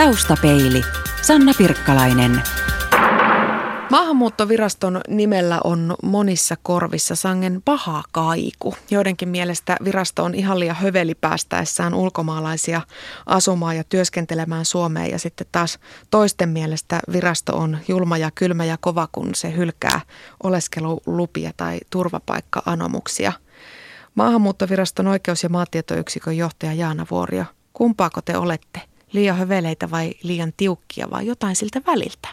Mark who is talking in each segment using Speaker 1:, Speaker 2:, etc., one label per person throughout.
Speaker 1: Taustapeili. Sanna Pirkkalainen.
Speaker 2: Maahanmuuttoviraston nimellä on monissa korvissa sangen paha kaiku. Joidenkin mielestä virasto on ihan liian höveli päästäessään ulkomaalaisia asumaan ja työskentelemään Suomeen ja sitten taas toisten mielestä virasto on julma ja kylmä ja kova, kun se hylkää oleskelulupia tai turvapaikka-anomuksia. Maahanmuuttoviraston oikeus- ja maatietoyksikön johtaja Jaana Vuorio, kumpaako te olette? Liian höveleitä vai liian tiukkia vai jotain siltä väliltä?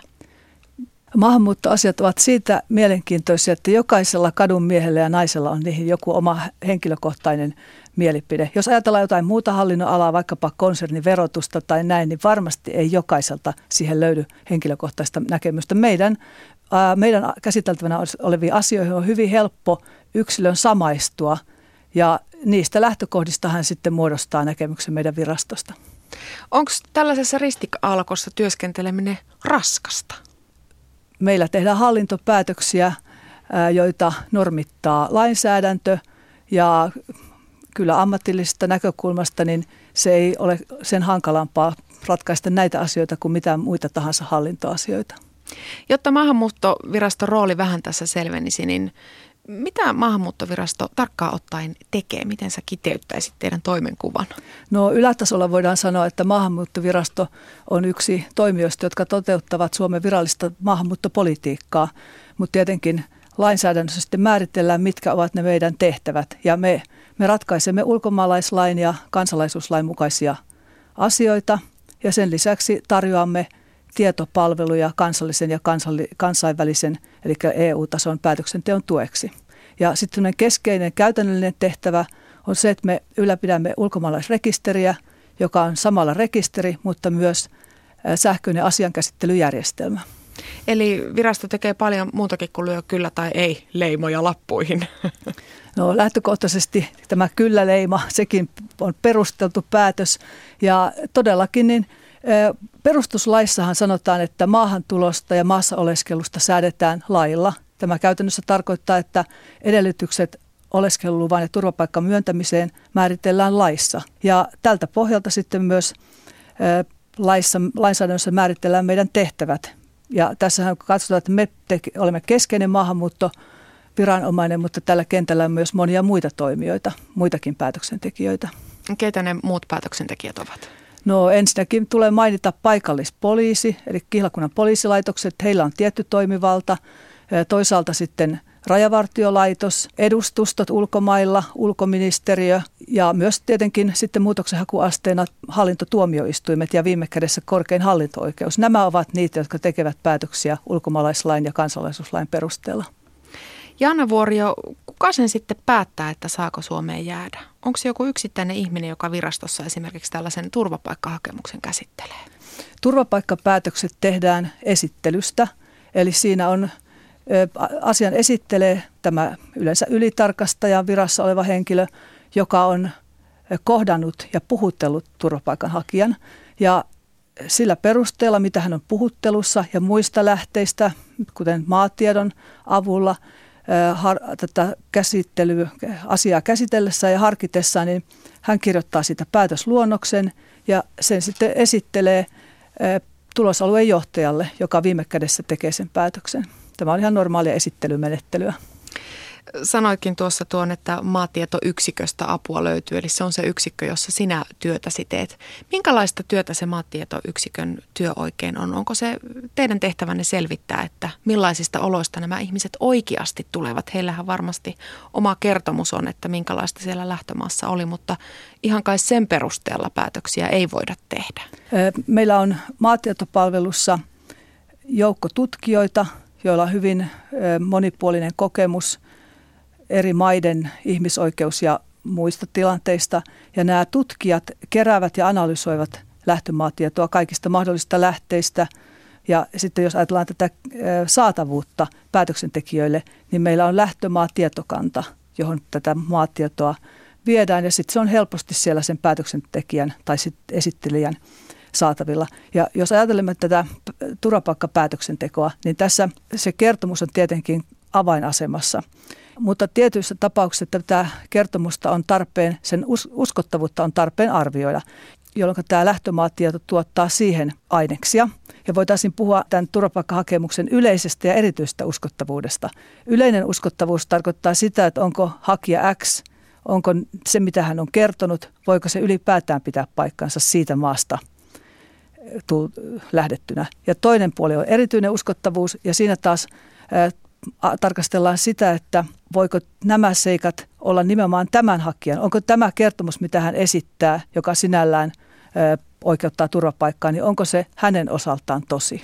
Speaker 3: Maahanmuuttoasiat ovat siitä mielenkiintoisia, että jokaisella kadun miehellä ja naisella on niihin joku oma henkilökohtainen mielipide. Jos ajatellaan jotain muuta hallinnon alaa, vaikkapa konserniverotusta tai näin, niin varmasti ei jokaiselta siihen löydy henkilökohtaista näkemystä. Meidän, ää, meidän käsiteltävänä oleviin asioihin on hyvin helppo yksilön samaistua ja niistä lähtökohdista hän sitten muodostaa näkemyksen meidän virastosta.
Speaker 2: Onko tällaisessa ristikaalkossa työskenteleminen raskasta?
Speaker 3: meillä tehdään hallintopäätöksiä, joita normittaa lainsäädäntö ja kyllä ammatillisesta näkökulmasta niin se ei ole sen hankalampaa ratkaista näitä asioita kuin mitään muita tahansa hallintoasioita.
Speaker 2: Jotta maahanmuuttoviraston rooli vähän tässä selvenisi, niin mitä maahanmuuttovirasto tarkkaan ottaen tekee? Miten sä kiteyttäisit teidän toimenkuvan?
Speaker 3: No ylätasolla voidaan sanoa, että maahanmuuttovirasto on yksi toimijoista, jotka toteuttavat Suomen virallista maahanmuuttopolitiikkaa, mutta tietenkin lainsäädännössä sitten määritellään, mitkä ovat ne meidän tehtävät. Ja me, me ratkaisemme ulkomaalaislain ja kansalaisuuslain mukaisia asioita ja sen lisäksi tarjoamme tietopalveluja kansallisen ja kansainvälisen, eli EU-tason päätöksenteon tueksi. Ja sitten keskeinen käytännöllinen tehtävä on se, että me ylläpidämme ulkomaalaisrekisteriä, joka on samalla rekisteri, mutta myös sähköinen asiankäsittelyjärjestelmä.
Speaker 2: Eli virasto tekee paljon muutakin kuin lyö kyllä tai ei leimoja lappuihin.
Speaker 3: No lähtökohtaisesti tämä kyllä-leima, sekin on perusteltu päätös ja todellakin niin Perustuslaissahan sanotaan, että maahantulosta ja maassa oleskelusta säädetään lailla. Tämä käytännössä tarkoittaa, että edellytykset oleskeluluvan ja turvapaikan myöntämiseen määritellään laissa. Ja tältä pohjalta sitten myös laissa, lainsäädännössä määritellään meidän tehtävät. Ja tässähän katsotaan, että me te- olemme keskeinen maahanmuutto viranomainen, mutta tällä kentällä on myös monia muita toimijoita, muitakin päätöksentekijöitä.
Speaker 2: Keitä ne muut päätöksentekijät ovat?
Speaker 3: No ensinnäkin tulee mainita paikallispoliisi, eli kihlakunnan poliisilaitokset, heillä on tietty toimivalta. Toisaalta sitten rajavartiolaitos, edustustot ulkomailla, ulkoministeriö ja myös tietenkin sitten muutoksenhakuasteena hallintotuomioistuimet ja viime kädessä korkein hallinto-oikeus. Nämä ovat niitä, jotka tekevät päätöksiä ulkomaalaislain ja kansalaisuuslain perusteella.
Speaker 2: Jaana Vuorio, kuka sen sitten päättää, että saako Suomeen jäädä? Onko se joku yksittäinen ihminen, joka virastossa esimerkiksi tällaisen turvapaikkahakemuksen käsittelee?
Speaker 3: Turvapaikkapäätökset tehdään esittelystä, eli siinä on asian esittelee tämä yleensä ylitarkastajan virassa oleva henkilö, joka on kohdannut ja puhuttellut turvapaikanhakijan. Ja sillä perusteella, mitä hän on puhuttelussa ja muista lähteistä, kuten maatiedon avulla – har, tätä käsittelyä, asiaa käsitellessä ja harkitessaan, niin hän kirjoittaa sitä päätösluonnoksen ja sen sitten esittelee tulosalueen johtajalle, joka viime kädessä tekee sen päätöksen. Tämä on ihan normaalia esittelymenettelyä.
Speaker 2: Sanoikin tuossa tuon, että maatietoyksiköstä apua löytyy, eli se on se yksikkö, jossa sinä työtäsi teet. Minkälaista työtä se maatietoyksikön työ oikein on? Onko se teidän tehtävänne selvittää, että millaisista oloista nämä ihmiset oikeasti tulevat? Heillähän varmasti oma kertomus on, että minkälaista siellä lähtömaassa oli, mutta ihan kai sen perusteella päätöksiä ei voida tehdä.
Speaker 3: Meillä on maatietopalvelussa joukko tutkijoita, joilla on hyvin monipuolinen kokemus – eri maiden ihmisoikeus- ja muista tilanteista. Ja nämä tutkijat keräävät ja analysoivat lähtömaatietoa kaikista mahdollisista lähteistä. Ja sitten jos ajatellaan tätä saatavuutta päätöksentekijöille, niin meillä on lähtömaatietokanta, johon tätä maatietoa viedään. Ja sitten se on helposti siellä sen päätöksentekijän tai esittelijän saatavilla. Ja jos ajattelemme tätä turvapaikkapäätöksentekoa, niin tässä se kertomus on tietenkin avainasemassa. Mutta tietyissä tapauksissa tätä kertomusta on tarpeen, sen uskottavuutta on tarpeen arvioida. jolloin tämä lähtömaatieto tuottaa siihen aineksia. Ja voitaisiin puhua tämän turvapaikkahakemuksen yleisestä ja erityisestä uskottavuudesta. Yleinen uskottavuus tarkoittaa sitä, että onko hakija X, onko se mitä hän on kertonut, voiko se ylipäätään pitää paikkansa siitä maasta lähdettynä. Ja toinen puoli on erityinen uskottavuus ja siinä taas tarkastellaan sitä, että voiko nämä seikat olla nimenomaan tämän hakijan. Onko tämä kertomus, mitä hän esittää, joka sinällään oikeuttaa turvapaikkaan, niin onko se hänen osaltaan tosi?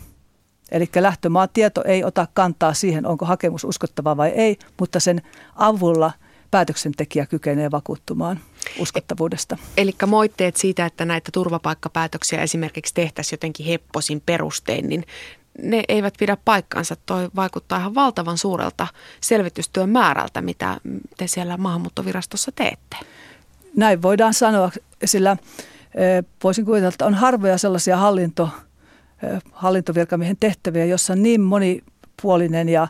Speaker 3: Eli lähtömaan tieto ei ota kantaa siihen, onko hakemus uskottava vai ei, mutta sen avulla päätöksentekijä kykenee vakuuttumaan uskottavuudesta.
Speaker 2: Eli moitteet siitä, että näitä turvapaikkapäätöksiä esimerkiksi tehtäisiin jotenkin hepposin perustein, niin ne eivät pidä paikkansa. Toi vaikuttaa ihan valtavan suurelta selvitystyön määrältä, mitä te siellä maahanmuuttovirastossa teette.
Speaker 3: Näin voidaan sanoa, sillä voisin kuvitella, että on harvoja sellaisia hallinto, hallintovirkamiehen tehtäviä, jossa niin monipuolinen ja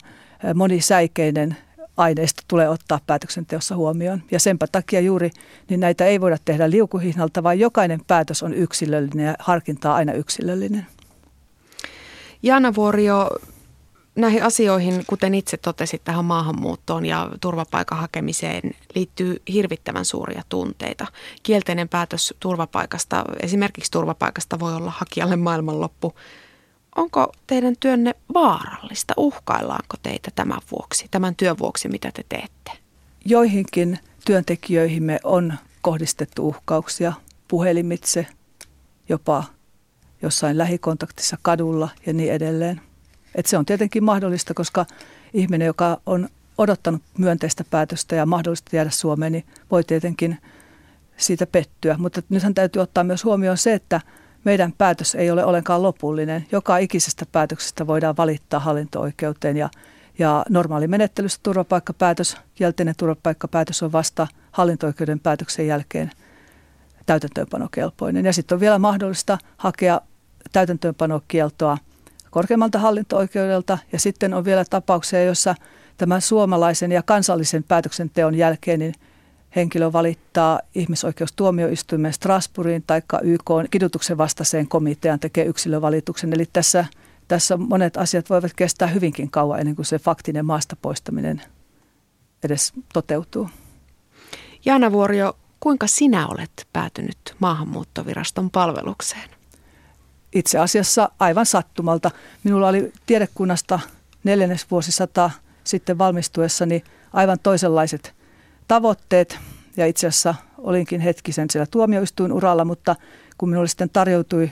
Speaker 3: monisäikeinen aineisto tulee ottaa päätöksenteossa huomioon. Ja senpä takia juuri niin näitä ei voida tehdä liukuhihnalta, vaan jokainen päätös on yksilöllinen ja harkintaa aina yksilöllinen.
Speaker 2: Jaana Vuorio, näihin asioihin, kuten itse totesit, tähän maahanmuuttoon ja turvapaikan hakemiseen liittyy hirvittävän suuria tunteita. Kielteinen päätös turvapaikasta, esimerkiksi turvapaikasta voi olla hakijalle maailmanloppu. Onko teidän työnne vaarallista? Uhkaillaanko teitä tämän vuoksi, tämän työn vuoksi, mitä te teette?
Speaker 3: Joihinkin työntekijöihimme on kohdistettu uhkauksia puhelimitse, jopa jossain lähikontaktissa kadulla ja niin edelleen. Et se on tietenkin mahdollista, koska ihminen, joka on odottanut myönteistä päätöstä ja mahdollista jäädä Suomeen, niin voi tietenkin siitä pettyä. Mutta nythän täytyy ottaa myös huomioon se, että meidän päätös ei ole ollenkaan lopullinen. Joka ikisestä päätöksestä voidaan valittaa hallinto-oikeuteen ja, ja normaali menettelyssä turvapaikkapäätös, kielteinen turvapaikkapäätös on vasta hallinto-oikeuden päätöksen jälkeen täytäntöönpanokelpoinen. Ja sitten on vielä mahdollista hakea täytäntöönpanokieltoa korkeammalta hallinto-oikeudelta ja sitten on vielä tapauksia, joissa tämän suomalaisen ja kansallisen päätöksenteon jälkeen niin henkilö valittaa ihmisoikeustuomioistuimeen Strasbourgiin tai YK kidutuksen vastaiseen komitean tekee yksilövalituksen. Eli tässä, tässä monet asiat voivat kestää hyvinkin kauan ennen kuin se faktinen maasta poistaminen edes toteutuu.
Speaker 2: Jaana Vuorio, kuinka sinä olet päätynyt maahanmuuttoviraston palvelukseen?
Speaker 3: Itse asiassa aivan sattumalta. Minulla oli tiedekunnasta neljännesvuosisata sitten valmistuessani aivan toisenlaiset tavoitteet ja itse asiassa olinkin hetkisen siellä tuomioistuin uralla, mutta kun minulle sitten tarjoutui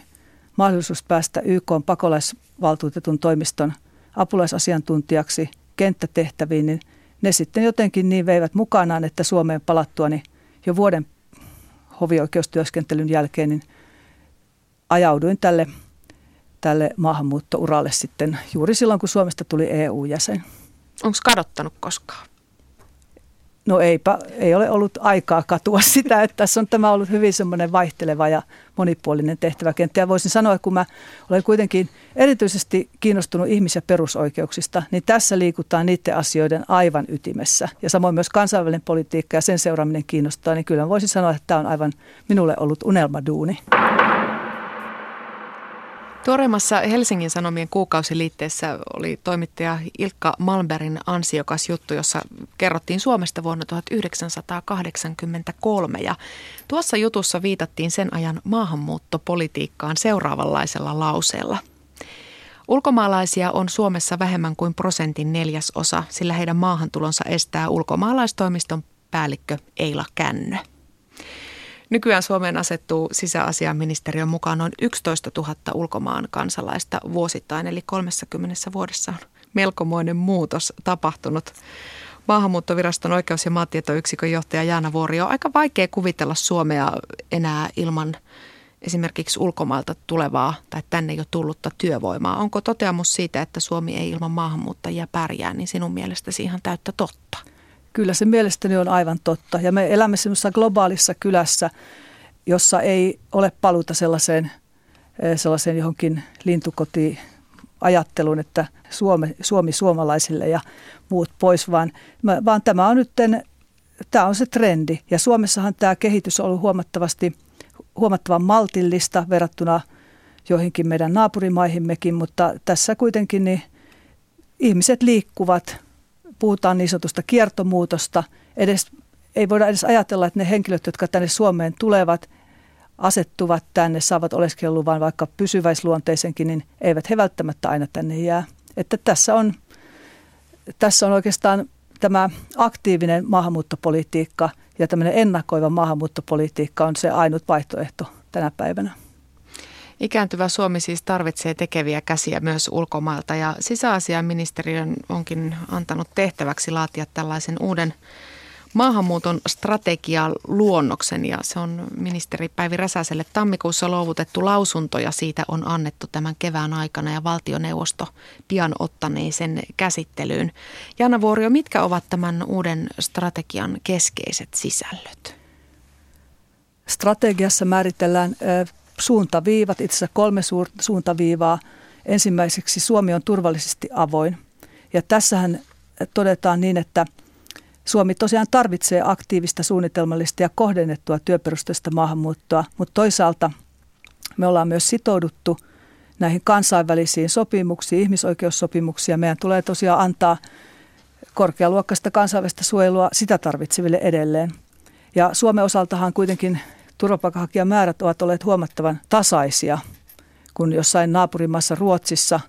Speaker 3: mahdollisuus päästä YK pakolaisvaltuutetun toimiston apulaisasiantuntijaksi kenttätehtäviin, niin ne sitten jotenkin niin veivät mukanaan, että Suomeen palattuani jo vuoden hovioikeustyöskentelyn jälkeen, niin ajauduin tälle, tälle maahanmuuttouralle sitten juuri silloin, kun Suomesta tuli EU-jäsen.
Speaker 2: Onko kadottanut koskaan?
Speaker 3: No eipä, ei ole ollut aikaa katua sitä, että tässä on tämä ollut hyvin semmoinen vaihteleva ja monipuolinen tehtäväkenttä. Ja voisin sanoa, että kun mä olen kuitenkin erityisesti kiinnostunut ihmis- ja perusoikeuksista, niin tässä liikutaan niiden asioiden aivan ytimessä. Ja samoin myös kansainvälinen politiikka ja sen seuraaminen kiinnostaa, niin kyllä voisin sanoa, että tämä on aivan minulle ollut unelmaduuni.
Speaker 2: Tuoreimmassa Helsingin Sanomien kuukausiliitteessä oli toimittaja Ilkka Malmbergin ansiokas juttu, jossa kerrottiin Suomesta vuonna 1983. Ja tuossa jutussa viitattiin sen ajan maahanmuuttopolitiikkaan seuraavanlaisella lauseella. Ulkomaalaisia on Suomessa vähemmän kuin prosentin neljäsosa, sillä heidän maahantulonsa estää ulkomaalaistoimiston päällikkö Eila Kännö. Nykyään Suomeen asettuu sisäasiaministeriön mukaan noin 11 000 ulkomaan kansalaista vuosittain, eli 30 vuodessa on melkomoinen muutos tapahtunut. Maahanmuuttoviraston oikeus- ja maatietoyksikön johtaja Jaana Vuori on aika vaikea kuvitella Suomea enää ilman esimerkiksi ulkomailta tulevaa tai tänne jo tullutta työvoimaa. Onko toteamus siitä, että Suomi ei ilman maahanmuuttajia pärjää, niin sinun mielestäsi ihan täyttä totta?
Speaker 3: Kyllä se mielestäni on aivan totta. Ja me elämme semmoisessa globaalissa kylässä, jossa ei ole paluta sellaiseen, eh, sellaiseen johonkin lintukotiin ajatteluun, että Suomi, Suomi suomalaisille ja muut pois, vaan, vaan tämä on nyt tämä on se trendi. Ja Suomessahan tämä kehitys on ollut huomattavasti huomattavan maltillista verrattuna joihinkin meidän naapurimaihimmekin, mutta tässä kuitenkin niin ihmiset liikkuvat, puhutaan niin sanotusta kiertomuutosta. Edes, ei voida edes ajatella, että ne henkilöt, jotka tänne Suomeen tulevat, asettuvat tänne, saavat oleskeluluvan vaikka pysyväisluonteisenkin, niin eivät he välttämättä aina tänne jää. Että tässä on, tässä on oikeastaan tämä aktiivinen maahanmuuttopolitiikka ja tämmöinen ennakoiva maahanmuuttopolitiikka on se ainut vaihtoehto tänä päivänä.
Speaker 2: Ikääntyvä Suomi siis tarvitsee tekeviä käsiä myös ulkomailta ja sisäasiaministeriön onkin antanut tehtäväksi laatia tällaisen uuden maahanmuuton strategian luonnoksen ja se on ministeri Päivi Räsäselle tammikuussa luovutettu lausunto ja siitä on annettu tämän kevään aikana ja valtioneuvosto pian ottaneen sen käsittelyyn. Jana Vuorio, mitkä ovat tämän uuden strategian keskeiset sisällöt?
Speaker 3: Strategiassa määritellään suuntaviivat, itse asiassa kolme suuntaviivaa. Ensimmäiseksi Suomi on turvallisesti avoin. Ja tässähän todetaan niin, että Suomi tosiaan tarvitsee aktiivista, suunnitelmallista ja kohdennettua työperusteista maahanmuuttoa, mutta toisaalta me ollaan myös sitouduttu näihin kansainvälisiin sopimuksiin, ihmisoikeussopimuksiin. Meidän tulee tosiaan antaa korkealuokkaista kansainvälistä suojelua sitä tarvitseville edelleen. Ja Suomen osaltahan kuitenkin turvapaikanhakijamäärät ovat olleet huomattavan tasaisia, kun jossain naapurimaassa Ruotsissa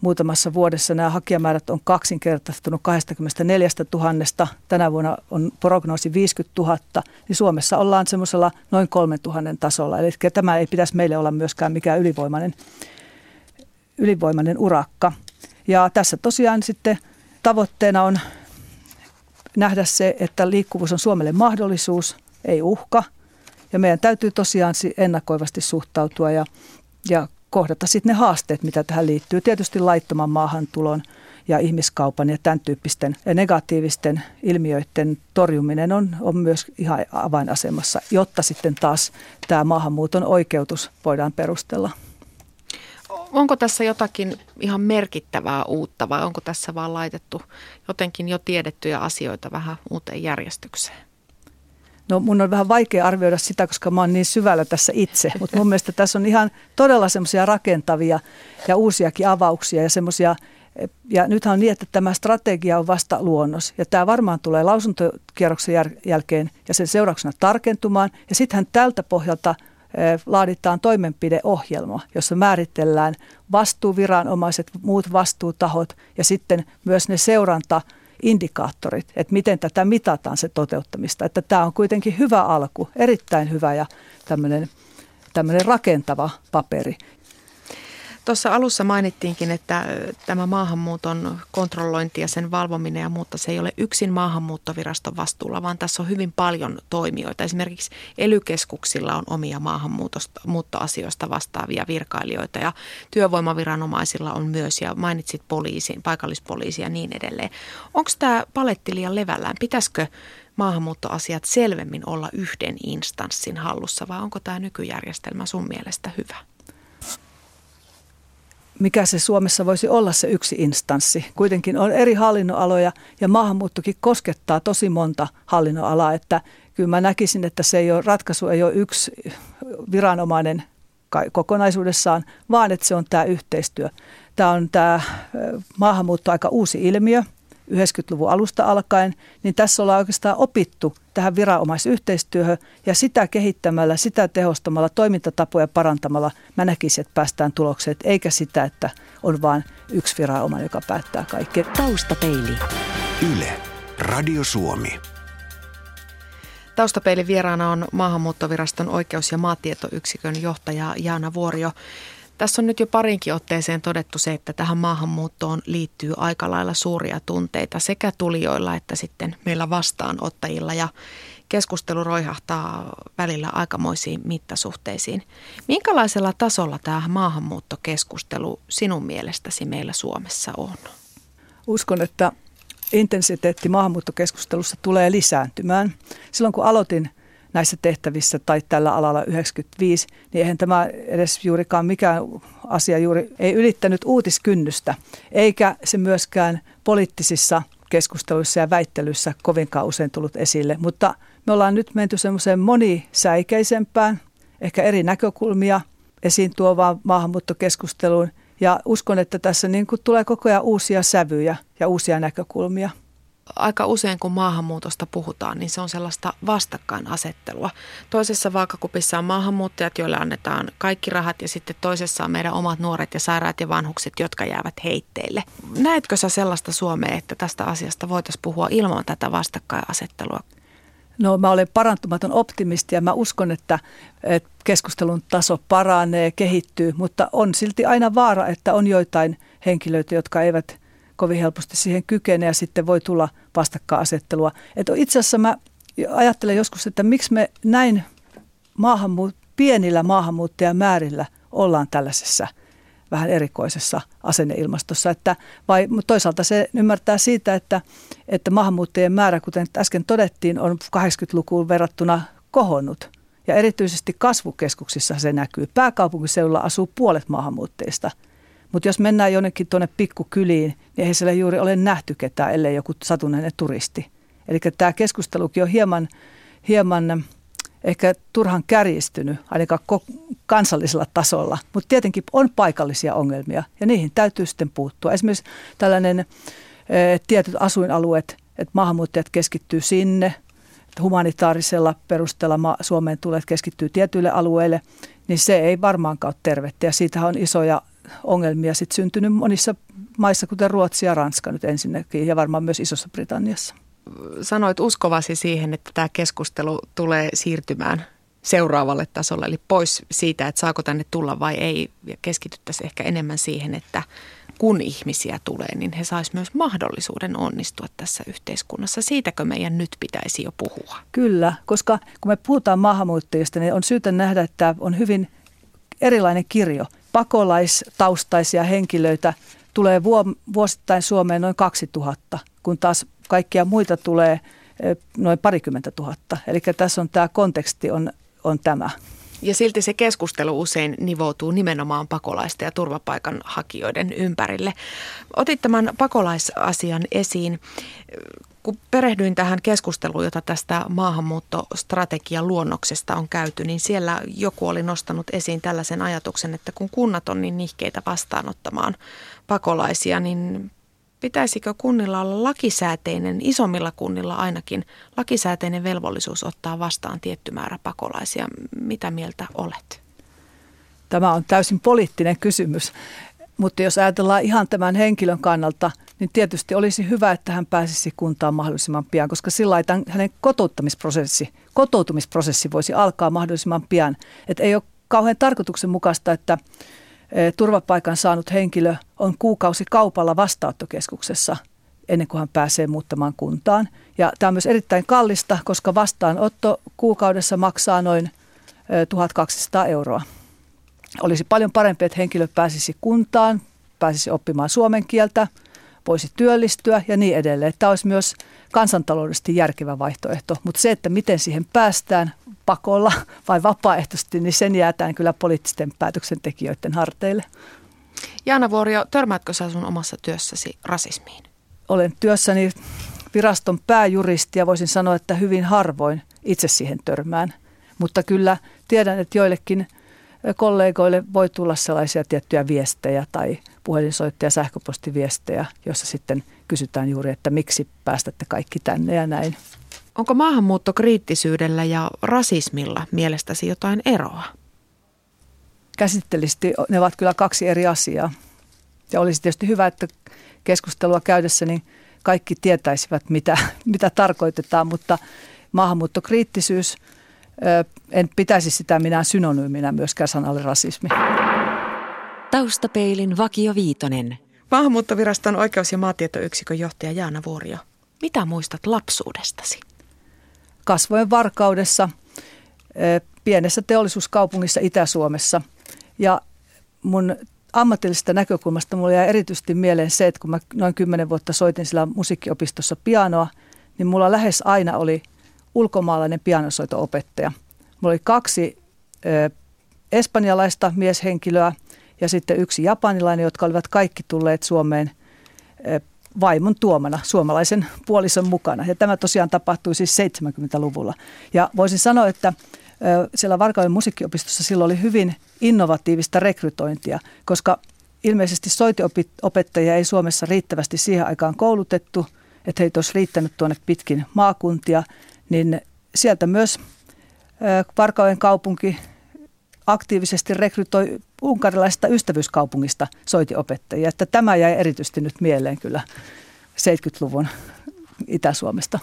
Speaker 3: muutamassa vuodessa nämä hakijamäärät on kaksinkertaistunut 24 000. Tänä vuonna on prognoosi 50 000, niin Suomessa ollaan semmoisella noin 3 000 tasolla. Eli tämä ei pitäisi meille olla myöskään mikään ylivoimainen, ylivoimainen urakka. Ja tässä tosiaan sitten tavoitteena on nähdä se, että liikkuvuus on Suomelle mahdollisuus, ei uhka – ja meidän täytyy tosiaan ennakoivasti suhtautua ja, ja kohdata sitten ne haasteet, mitä tähän liittyy. Tietysti laittoman maahantulon ja ihmiskaupan ja tämän tyyppisten negatiivisten ilmiöiden torjuminen on, on myös ihan avainasemassa, jotta sitten taas tämä maahanmuuton oikeutus voidaan perustella.
Speaker 2: Onko tässä jotakin ihan merkittävää uutta vai onko tässä vaan laitettu jotenkin jo tiedettyjä asioita vähän uuteen järjestykseen?
Speaker 3: No mun on vähän vaikea arvioida sitä, koska mä oon niin syvällä tässä itse, mutta mun mielestä tässä on ihan todella semmoisia rakentavia ja uusiakin avauksia ja semmoisia, ja nythän on niin, että tämä strategia on vasta luonnos ja tämä varmaan tulee lausuntokierroksen jälkeen ja sen seurauksena tarkentumaan ja sittenhän tältä pohjalta laaditaan toimenpideohjelma, jossa määritellään vastuuviranomaiset, muut vastuutahot ja sitten myös ne seuranta- indikaattorit, että miten tätä mitataan se toteuttamista. Että tämä on kuitenkin hyvä alku, erittäin hyvä ja tämmöinen, tämmöinen rakentava paperi.
Speaker 2: Tuossa alussa mainittiinkin, että tämä maahanmuuton kontrollointi ja sen valvominen ja muutta, se ei ole yksin maahanmuuttoviraston vastuulla, vaan tässä on hyvin paljon toimijoita. Esimerkiksi elykeskuksilla on omia maahanmuuttoasioista vastaavia virkailijoita ja työvoimaviranomaisilla on myös ja mainitsit poliisin, paikallispoliisi ja niin edelleen. Onko tämä paletti liian levällään? Pitäisikö maahanmuuttoasiat selvemmin olla yhden instanssin hallussa vai onko tämä nykyjärjestelmä sun mielestä hyvä?
Speaker 3: Mikä se Suomessa voisi olla se yksi instanssi. Kuitenkin on eri hallinnonaloja ja maahanmuuttokin koskettaa tosi monta hallinnonalaa, että kyllä mä näkisin, että se ei ole, ratkaisu ei ole yksi viranomainen kokonaisuudessaan, vaan että se on tämä yhteistyö. Tämä on tämä maahanmuutto aika uusi ilmiö 90-luvun alusta alkaen, niin tässä ollaan oikeastaan opittu tähän viranomaisyhteistyöhön ja sitä kehittämällä, sitä tehostamalla, toimintatapoja parantamalla mä näkisin, että päästään tulokseen, eikä sitä, että on vain yksi viranomainen, joka päättää kaikki.
Speaker 1: Taustapeili.
Speaker 4: Yle. Radio Suomi.
Speaker 2: Taustapeilin vieraana on Maahanmuuttoviraston oikeus- ja maatietoyksikön johtaja Jaana Vuorio. Tässä on nyt jo parinkin otteeseen todettu se, että tähän maahanmuuttoon liittyy aika lailla suuria tunteita sekä tulijoilla että sitten meillä vastaanottajilla ja keskustelu roihahtaa välillä aikamoisiin mittasuhteisiin. Minkälaisella tasolla tämä maahanmuuttokeskustelu sinun mielestäsi meillä Suomessa on?
Speaker 3: Uskon, että intensiteetti maahanmuuttokeskustelussa tulee lisääntymään. Silloin kun aloitin näissä tehtävissä tai tällä alalla 95, niin eihän tämä edes juurikaan mikään asia juuri ei ylittänyt uutiskynnystä, eikä se myöskään poliittisissa keskusteluissa ja väittelyissä kovinkaan usein tullut esille. Mutta me ollaan nyt menty semmoiseen monisäikeisempään, ehkä eri näkökulmia esiin tuovaan maahanmuuttokeskusteluun. Ja uskon, että tässä niin kuin tulee koko ajan uusia sävyjä ja uusia näkökulmia
Speaker 2: aika usein kun maahanmuutosta puhutaan, niin se on sellaista vastakkainasettelua. Toisessa vaakakupissa on maahanmuuttajat, joille annetaan kaikki rahat ja sitten toisessa on meidän omat nuoret ja sairaat ja vanhukset, jotka jäävät heitteille. Näetkö sä sellaista Suomea, että tästä asiasta voitaisiin puhua ilman tätä vastakkainasettelua?
Speaker 3: No mä olen parantumaton optimisti ja mä uskon, että, keskustelun taso paranee, kehittyy, mutta on silti aina vaara, että on joitain henkilöitä, jotka eivät kovin helposti siihen kykene ja sitten voi tulla vastakkainasettelua. Että itse asiassa mä ajattelen joskus, että miksi me näin maahanmuut- pienillä maahanmuuttajamäärillä ollaan tällaisessa vähän erikoisessa asenneilmastossa. Että vai, toisaalta se ymmärtää siitä, että, että maahanmuuttajien määrä, kuten äsken todettiin, on 80-lukuun verrattuna kohonnut. Ja erityisesti kasvukeskuksissa se näkyy. Pääkaupunkiseudulla asuu puolet maahanmuuttajista – mutta jos mennään jonnekin tuonne pikkukyliin, niin ei siellä juuri ole nähty ketään, ellei joku satunnainen turisti. Eli tämä keskustelukin on hieman, hieman ehkä turhan kärjistynyt, ainakaan kansallisella tasolla. Mutta tietenkin on paikallisia ongelmia ja niihin täytyy sitten puuttua. Esimerkiksi tällainen e, tietyt asuinalueet, että maahanmuuttajat keskittyy sinne, humanitaarisella perusteella Suomeen tulee keskittyy tietyille alueille, niin se ei varmaankaan ole tervettä. Ja siitä on isoja ongelmia sit syntynyt monissa maissa, kuten Ruotsi ja Ranska nyt ensinnäkin, ja varmaan myös Isossa Britanniassa.
Speaker 2: Sanoit uskovasi siihen, että tämä keskustelu tulee siirtymään seuraavalle tasolle, eli pois siitä, että saako tänne tulla vai ei, ja keskityttäisiin ehkä enemmän siihen, että kun ihmisiä tulee, niin he saisivat myös mahdollisuuden onnistua tässä yhteiskunnassa. Siitäkö meidän nyt pitäisi jo puhua?
Speaker 3: Kyllä, koska kun me puhutaan maahanmuuttajista, niin on syytä nähdä, että on hyvin erilainen kirjo – pakolaistaustaisia henkilöitä tulee vuosittain Suomeen noin 2000, kun taas kaikkia muita tulee noin parikymmentä tuhatta. Eli tässä on tämä konteksti on, on tämä.
Speaker 2: Ja silti se keskustelu usein nivoutuu nimenomaan pakolaisten ja turvapaikanhakijoiden ympärille. Otit tämän pakolaisasian esiin kun perehdyin tähän keskusteluun, jota tästä maahanmuuttostrategian luonnoksesta on käyty, niin siellä joku oli nostanut esiin tällaisen ajatuksen, että kun kunnat on niin nihkeitä vastaanottamaan pakolaisia, niin pitäisikö kunnilla olla lakisääteinen, isommilla kunnilla ainakin, lakisääteinen velvollisuus ottaa vastaan tietty määrä pakolaisia? Mitä mieltä olet?
Speaker 3: Tämä on täysin poliittinen kysymys. Mutta jos ajatellaan ihan tämän henkilön kannalta, niin tietysti olisi hyvä, että hän pääsisi kuntaan mahdollisimman pian, koska sillä hänen kotouttamisprosessi, kotoutumisprosessi voisi alkaa mahdollisimman pian. Et ei ole kauhean tarkoituksenmukaista, että e, turvapaikan saanut henkilö on kuukausi kaupalla vastaanottokeskuksessa ennen kuin hän pääsee muuttamaan kuntaan. Ja tämä on myös erittäin kallista, koska vastaanotto kuukaudessa maksaa noin 1200 e, euroa. Olisi paljon parempi, että henkilö pääsisi kuntaan, pääsisi oppimaan suomen kieltä, voisi työllistyä ja niin edelleen. Tämä olisi myös kansantaloudellisesti järkevä vaihtoehto, mutta se, että miten siihen päästään pakolla vai vapaaehtoisesti, niin sen jäätään kyllä poliittisten päätöksentekijöiden harteille.
Speaker 2: Jaana Vuorio, törmäätkö sinä sun omassa työssäsi rasismiin?
Speaker 3: Olen työssäni viraston pääjuristi ja voisin sanoa, että hyvin harvoin itse siihen törmään. Mutta kyllä tiedän, että joillekin – kollegoille voi tulla sellaisia tiettyjä viestejä tai puhelinsoittoja, sähköpostiviestejä, joissa sitten kysytään juuri, että miksi päästätte kaikki tänne ja näin.
Speaker 2: Onko maahanmuuttokriittisyydellä ja rasismilla mielestäsi jotain eroa?
Speaker 3: Käsitteellisesti ne ovat kyllä kaksi eri asiaa. Ja olisi tietysti hyvä, että keskustelua käydessä niin kaikki tietäisivät, mitä, mitä tarkoitetaan, mutta maahanmuuttokriittisyys – en pitäisi sitä minä synonyyminä myöskään sanalle rasismi.
Speaker 1: Taustapeilin Vakio Viitonen.
Speaker 2: Maahanmuuttoviraston oikeus- ja maatietoyksikön johtaja Jaana Vuorio. Mitä muistat lapsuudestasi?
Speaker 3: Kasvojen varkaudessa pienessä teollisuuskaupungissa Itä-Suomessa. Ja mun ammatillisesta näkökulmasta mulle jäi erityisesti mieleen se, että kun mä noin kymmenen vuotta soitin sillä musiikkiopistossa pianoa, niin mulla lähes aina oli ulkomaalainen pianosoito-opettaja. Mulla oli kaksi ö, espanjalaista mieshenkilöä ja sitten yksi japanilainen, jotka olivat kaikki tulleet Suomeen ö, vaimon tuomana, suomalaisen puolison mukana. Ja tämä tosiaan tapahtui siis 70-luvulla. Ja voisin sanoa, että siellä Varkauden musiikkiopistossa silloin oli hyvin innovatiivista rekrytointia, koska ilmeisesti soitiopettajia ei Suomessa riittävästi siihen aikaan koulutettu, että heitä olisi riittänyt tuonne pitkin maakuntia, niin sieltä myös Varkauden kaupunki aktiivisesti rekrytoi unkarilaisesta ystävyyskaupungista soitiopettajia. Että tämä jäi erityisesti nyt mieleen kyllä 70-luvun Itä-Suomesta.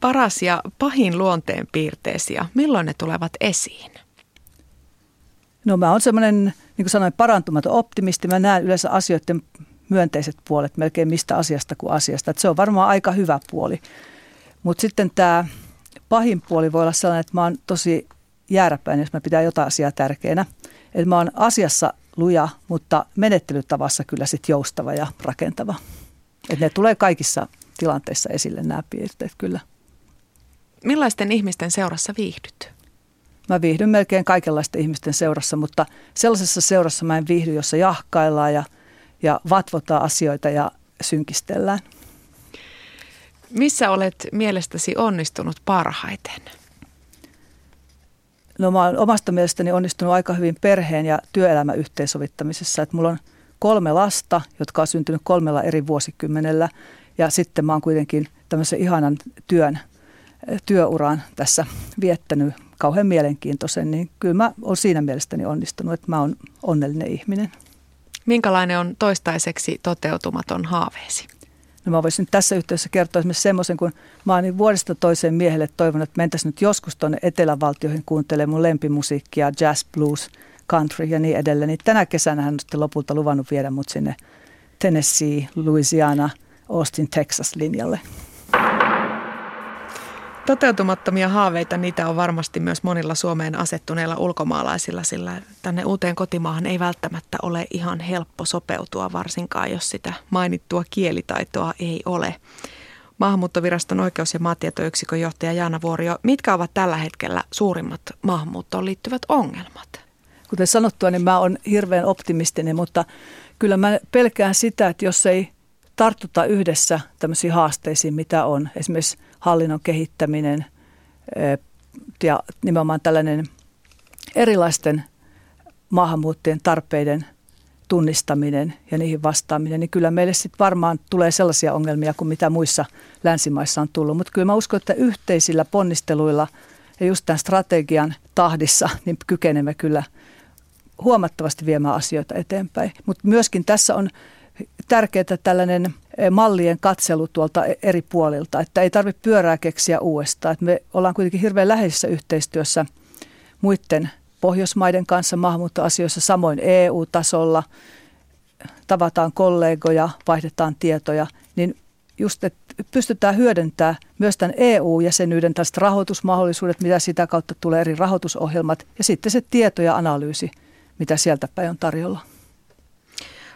Speaker 2: Paras ja pahin luonteen piirteesi ja milloin ne tulevat esiin?
Speaker 3: No mä oon semmoinen, niin kuin sanoin, parantumaton optimisti. Mä näen yleensä asioiden myönteiset puolet melkein mistä asiasta kuin asiasta. Että se on varmaan aika hyvä puoli. Mutta sitten tämä pahin puoli voi olla sellainen, että mä oon tosi jääräpäin, jos mä pitää jotain asiaa tärkeänä. Että mä oon asiassa luja, mutta menettelytavassa kyllä sitten joustava ja rakentava. Että ne tulee kaikissa tilanteissa esille nämä piirteet kyllä.
Speaker 2: Millaisten ihmisten seurassa viihdyt?
Speaker 3: Mä viihdyn melkein kaikenlaisten ihmisten seurassa, mutta sellaisessa seurassa mä en viihdy, jossa jahkaillaan ja, ja vatvotaan asioita ja synkistellään.
Speaker 2: Missä olet mielestäsi onnistunut parhaiten?
Speaker 3: No mä olen omasta mielestäni onnistunut aika hyvin perheen ja työelämän yhteensovittamisessa. Että mulla on kolme lasta, jotka on syntynyt kolmella eri vuosikymmenellä. Ja sitten mä oon kuitenkin tämmöisen ihanan työn, työuran tässä viettänyt kauhean mielenkiintoisen. Niin kyllä mä oon siinä mielestäni onnistunut, että mä oon onnellinen ihminen.
Speaker 2: Minkälainen on toistaiseksi toteutumaton haaveesi?
Speaker 3: No mä voisin tässä yhteydessä kertoa esimerkiksi semmoisen, kun mä oon niin vuodesta toiseen miehelle toivonut, että mentäisiin nyt joskus tuonne etelävaltioihin kuuntelemaan mun lempimusiikkia, jazz, blues, country ja niin edelleen. Niin tänä kesänä hän on sitten lopulta luvannut viedä mut sinne Tennessee, Louisiana, Austin, Texas linjalle.
Speaker 2: Toteutumattomia haaveita, niitä on varmasti myös monilla Suomeen asettuneilla ulkomaalaisilla, sillä tänne uuteen kotimaahan ei välttämättä ole ihan helppo sopeutua, varsinkaan jos sitä mainittua kielitaitoa ei ole. Maahanmuuttoviraston oikeus- ja maatietoyksikön johtaja Jaana Vuorio, mitkä ovat tällä hetkellä suurimmat maahanmuuttoon liittyvät ongelmat?
Speaker 3: Kuten sanottua, niin mä olen hirveän optimistinen, mutta kyllä mä pelkään sitä, että jos ei tartuta yhdessä tämmöisiin haasteisiin, mitä on, esimerkiksi hallinnon kehittäminen ja nimenomaan tällainen erilaisten maahanmuuttajien tarpeiden tunnistaminen ja niihin vastaaminen, niin kyllä meille sitten varmaan tulee sellaisia ongelmia kuin mitä muissa länsimaissa on tullut. Mutta kyllä mä uskon, että yhteisillä ponnisteluilla ja just tämän strategian tahdissa, niin kykenemme kyllä huomattavasti viemään asioita eteenpäin. Mutta myöskin tässä on tärkeää tällainen eh, mallien katselu tuolta e- eri puolilta, että ei tarvitse pyörää keksiä uudestaan. Että me ollaan kuitenkin hirveän läheisessä yhteistyössä muiden Pohjoismaiden kanssa maahanmuuttoasioissa, samoin EU-tasolla, tavataan kollegoja, vaihdetaan tietoja, niin just, että pystytään hyödyntämään myös tämän EU-jäsenyyden tästä rahoitusmahdollisuudet, mitä sitä kautta tulee eri rahoitusohjelmat ja sitten se tieto ja analyysi, mitä sieltä päin on tarjolla.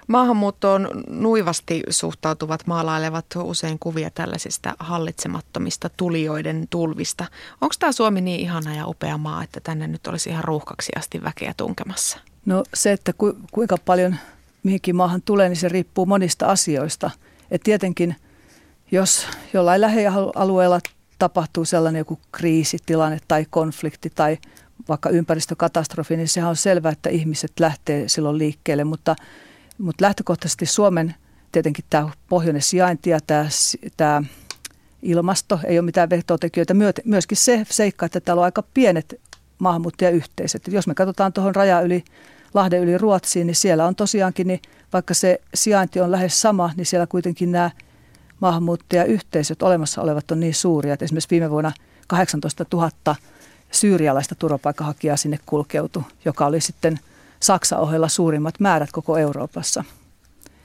Speaker 2: Maahanmuuttoon nuivasti suhtautuvat maalailevat usein kuvia tällaisista hallitsemattomista tulijoiden tulvista. Onko tämä Suomi niin ihana ja upea maa, että tänne nyt olisi ihan ruuhkaksi asti väkeä tunkemassa?
Speaker 3: No se, että ku, kuinka paljon mihinkin maahan tulee, niin se riippuu monista asioista. Et tietenkin, jos jollain lähialueella tapahtuu sellainen joku kriisitilanne tai konflikti tai vaikka ympäristökatastrofi, niin sehän on selvää, että ihmiset lähtee silloin liikkeelle, mutta – mutta lähtökohtaisesti Suomen tietenkin tämä pohjoinen sijainti ja tämä, tämä ilmasto ei ole mitään vetotekijöitä. Myöskin se seikka, että täällä on aika pienet maahanmuuttajayhteisöt. Jos me katsotaan tuohon raja yli, Lahden yli Ruotsiin, niin siellä on tosiaankin, niin vaikka se sijainti on lähes sama, niin siellä kuitenkin nämä maahanmuuttajayhteisöt olemassa olevat on niin suuria, että esimerkiksi viime vuonna 18 000 syyrialaista turvapaikanhakijaa sinne kulkeutui, joka oli sitten – Saksa ohella suurimmat määrät koko Euroopassa.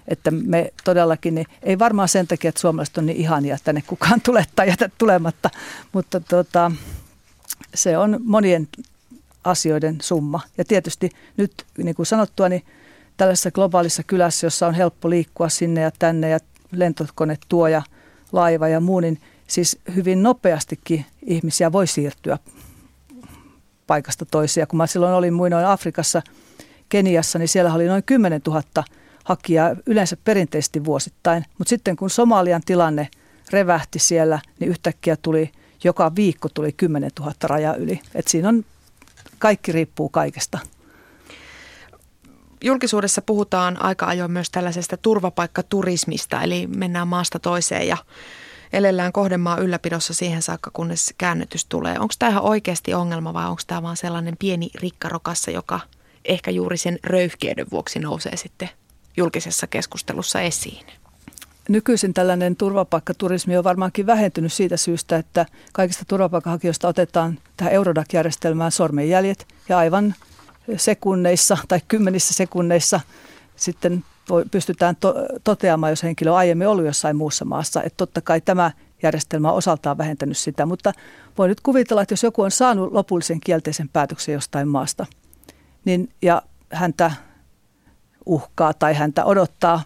Speaker 3: Että me todellakin, niin ei varmaan sen takia, että suomalaiset on niin ihania, että tänne kukaan tulee tai jätä tulematta, mutta tota, se on monien asioiden summa. Ja tietysti nyt, niin kuin sanottua, niin tällaisessa globaalissa kylässä, jossa on helppo liikkua sinne ja tänne ja lentokone tuo ja laiva ja muu, niin siis hyvin nopeastikin ihmisiä voi siirtyä paikasta toiseen. kun mä silloin olin muinoin Afrikassa – Keniassa, niin siellä oli noin 10 000 hakijaa yleensä perinteisesti vuosittain. Mutta sitten kun Somalian tilanne revähti siellä, niin yhtäkkiä tuli joka viikko tuli 10 000 raja yli. Et siinä on, kaikki riippuu kaikesta.
Speaker 2: Julkisuudessa puhutaan aika ajoin myös tällaisesta turvapaikkaturismista, eli mennään maasta toiseen ja elellään kohdemaan ylläpidossa siihen saakka, kunnes käännytys tulee. Onko tämä ihan oikeasti ongelma vai onko tämä vaan sellainen pieni rikkarokassa, joka ehkä juuri sen röyhkeyden vuoksi nousee sitten julkisessa keskustelussa esiin?
Speaker 3: Nykyisin tällainen turvapaikkaturismi on varmaankin vähentynyt siitä syystä, että kaikista turvapaikkahakijoista otetaan tähän Eurodac-järjestelmään sormenjäljet ja aivan sekunneissa tai kymmenissä sekunneissa sitten voi, pystytään to, toteamaan, jos henkilö on aiemmin ollut jossain muussa maassa. Että totta kai tämä järjestelmä on osaltaan vähentänyt sitä, mutta voi nyt kuvitella, että jos joku on saanut lopullisen kielteisen päätöksen jostain maasta, niin ja häntä uhkaa tai häntä odottaa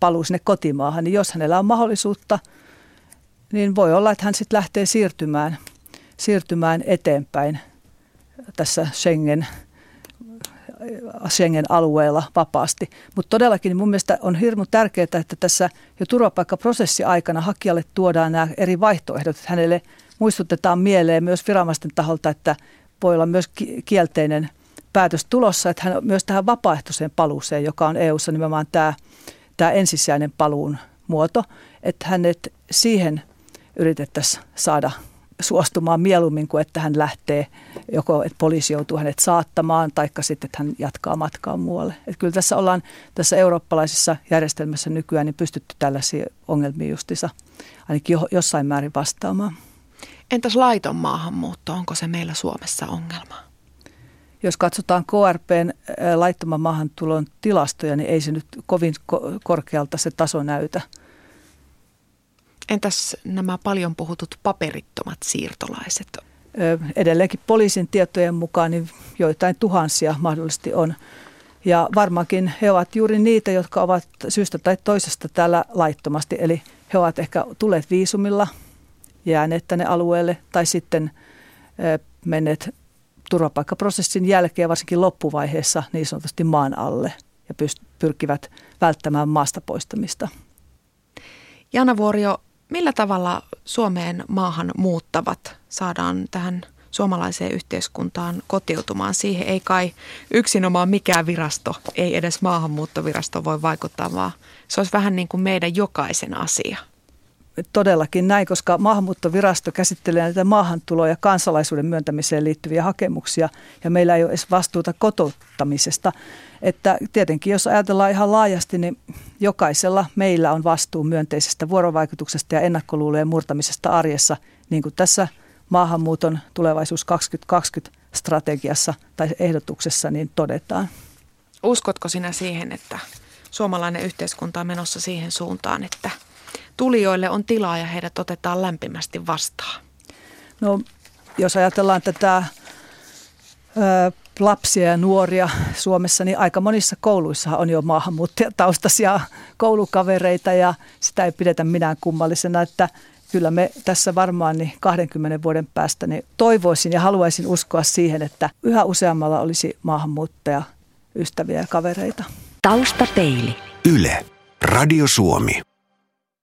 Speaker 3: paluu sinne kotimaahan, niin jos hänellä on mahdollisuutta, niin voi olla, että hän sitten lähtee siirtymään, siirtymään eteenpäin tässä Schengen Schengen-alueella vapaasti. Mutta todellakin mun mielestä on hirmu tärkeää, että tässä jo turvapaikkaprosessi aikana hakijalle tuodaan nämä eri vaihtoehdot, hänelle muistutetaan mieleen myös viranomaisten taholta, että voi olla myös kielteinen päätös tulossa, että hän myös tähän vapaaehtoiseen paluuseen, joka on EU-ssa nimenomaan tämä, tämä ensisijainen paluun muoto, että hänet siihen yritettäisiin saada suostumaan mieluummin kuin että hän lähtee, joko että poliisi joutuu hänet saattamaan, tai sitten että hän jatkaa matkaa muualle. Että kyllä tässä ollaan tässä eurooppalaisessa järjestelmässä nykyään niin pystytty tällaisia ongelmia justissa ainakin jo, jossain määrin vastaamaan.
Speaker 2: Entäs laiton maahanmuutto, onko se meillä Suomessa ongelma?
Speaker 3: Jos katsotaan KRPn laittoman maahantulon tilastoja, niin ei se nyt kovin korkealta se taso näytä.
Speaker 2: Entäs nämä paljon puhutut paperittomat siirtolaiset?
Speaker 3: Edelleenkin poliisin tietojen mukaan niin joitain tuhansia mahdollisesti on. Ja varmaankin he ovat juuri niitä, jotka ovat syystä tai toisesta täällä laittomasti. Eli he ovat ehkä tulleet viisumilla, jääneet tänne alueelle tai sitten menneet turvapaikkaprosessin jälkeen, varsinkin loppuvaiheessa niin sanotusti maan alle ja pyrkivät välttämään maasta poistamista.
Speaker 2: Jana Vuorio, Millä tavalla Suomeen maahan muuttavat saadaan tähän suomalaiseen yhteiskuntaan kotiutumaan? Siihen ei kai yksinomaan mikään virasto, ei edes maahanmuuttovirasto voi vaikuttaa, vaan se olisi vähän niin kuin meidän jokaisen asia.
Speaker 3: Todellakin näin, koska maahanmuuttovirasto käsittelee näitä maahantuloja ja kansalaisuuden myöntämiseen liittyviä hakemuksia ja meillä ei ole edes vastuuta kotouttamisesta. Että tietenkin jos ajatellaan ihan laajasti, niin jokaisella meillä on vastuu myönteisestä vuorovaikutuksesta ja ennakkoluulojen murtamisesta arjessa, niin kuin tässä maahanmuuton tulevaisuus 2020 strategiassa tai ehdotuksessa niin todetaan.
Speaker 2: Uskotko sinä siihen, että suomalainen yhteiskunta on menossa siihen suuntaan, että tulijoille on tilaa ja heidät otetaan lämpimästi vastaan?
Speaker 3: No, jos ajatellaan tätä lapsia ja nuoria Suomessa, niin aika monissa kouluissa on jo maahanmuuttajataustaisia koulukavereita ja sitä ei pidetä minään kummallisena, että kyllä me tässä varmaan niin 20 vuoden päästä niin toivoisin ja haluaisin uskoa siihen, että yhä useammalla olisi maahanmuuttaja ystäviä ja kavereita.
Speaker 1: Taustapeili.
Speaker 4: Yle. Radio Suomi.